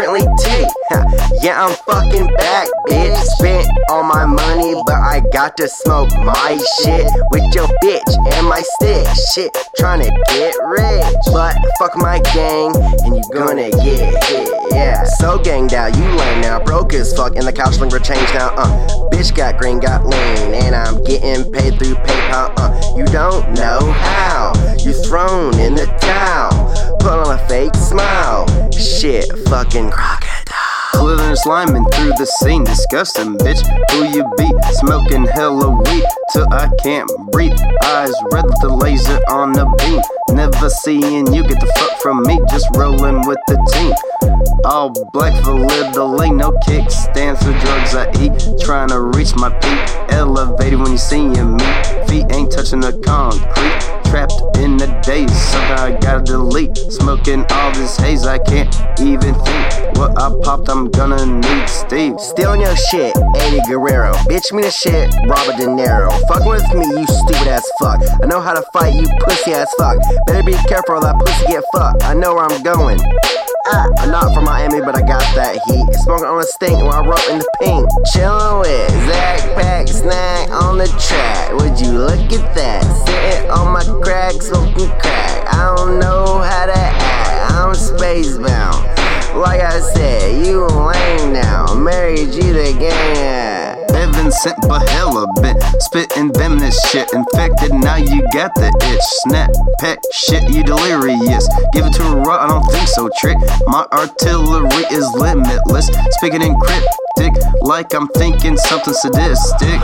T. yeah, I'm fucking back, bitch. Spent all my money, but I got to smoke my shit with your bitch and my stick. Shit, trying to get rich. But fuck my gang, and you gonna get hit, yeah. So ganged out, you lame now. Broke as fuck, and the couch link change now, uh. Bitch got green, got lean, and I'm getting paid through PayPal, uh. You don't know how, you thrown in the towel. Put on a fake shit, fucking crocodile. Slithering sliming through the scene, disgusting bitch. Who you be? Smoking hella weed till I can't breathe. Eyes red with the laser on the beam. Never seeing you get the fuck from me, just rolling with the team. All black for little, ain't no kick stands for drugs I eat. Trying to reach my peak, elevated when you seeing me. Feet ain't touching the concrete trapped in the days. Something I gotta delete. Smoking all this haze, I can't even think. What I popped, I'm gonna need Steve. Stealing your shit, Eddie Guerrero. Bitch me the shit, Robert De Niro. Fuck with me, you stupid ass fuck. I know how to fight, you pussy ass fuck. Better be careful that pussy get fucked. I know where I'm going. Uh, I'm not from Miami, but I got that heat. Smoking on a stink while I roll in the pink. Chillin' with Zach Pack Snack on the track. Would you look at that? Sitting on my crack, smoking crack. I don't know how to act. I'm spacebound. Like I said, you lame now. Married you the gang. Heaven sent but hella bit. Spitting them this shit. Infected, now you got the itch. Snap, peck, shit, you delirious. Give it to a raw, I don't think so, trick. My artillery is limitless. Speaking in cryptic, like I'm thinking something sadistic.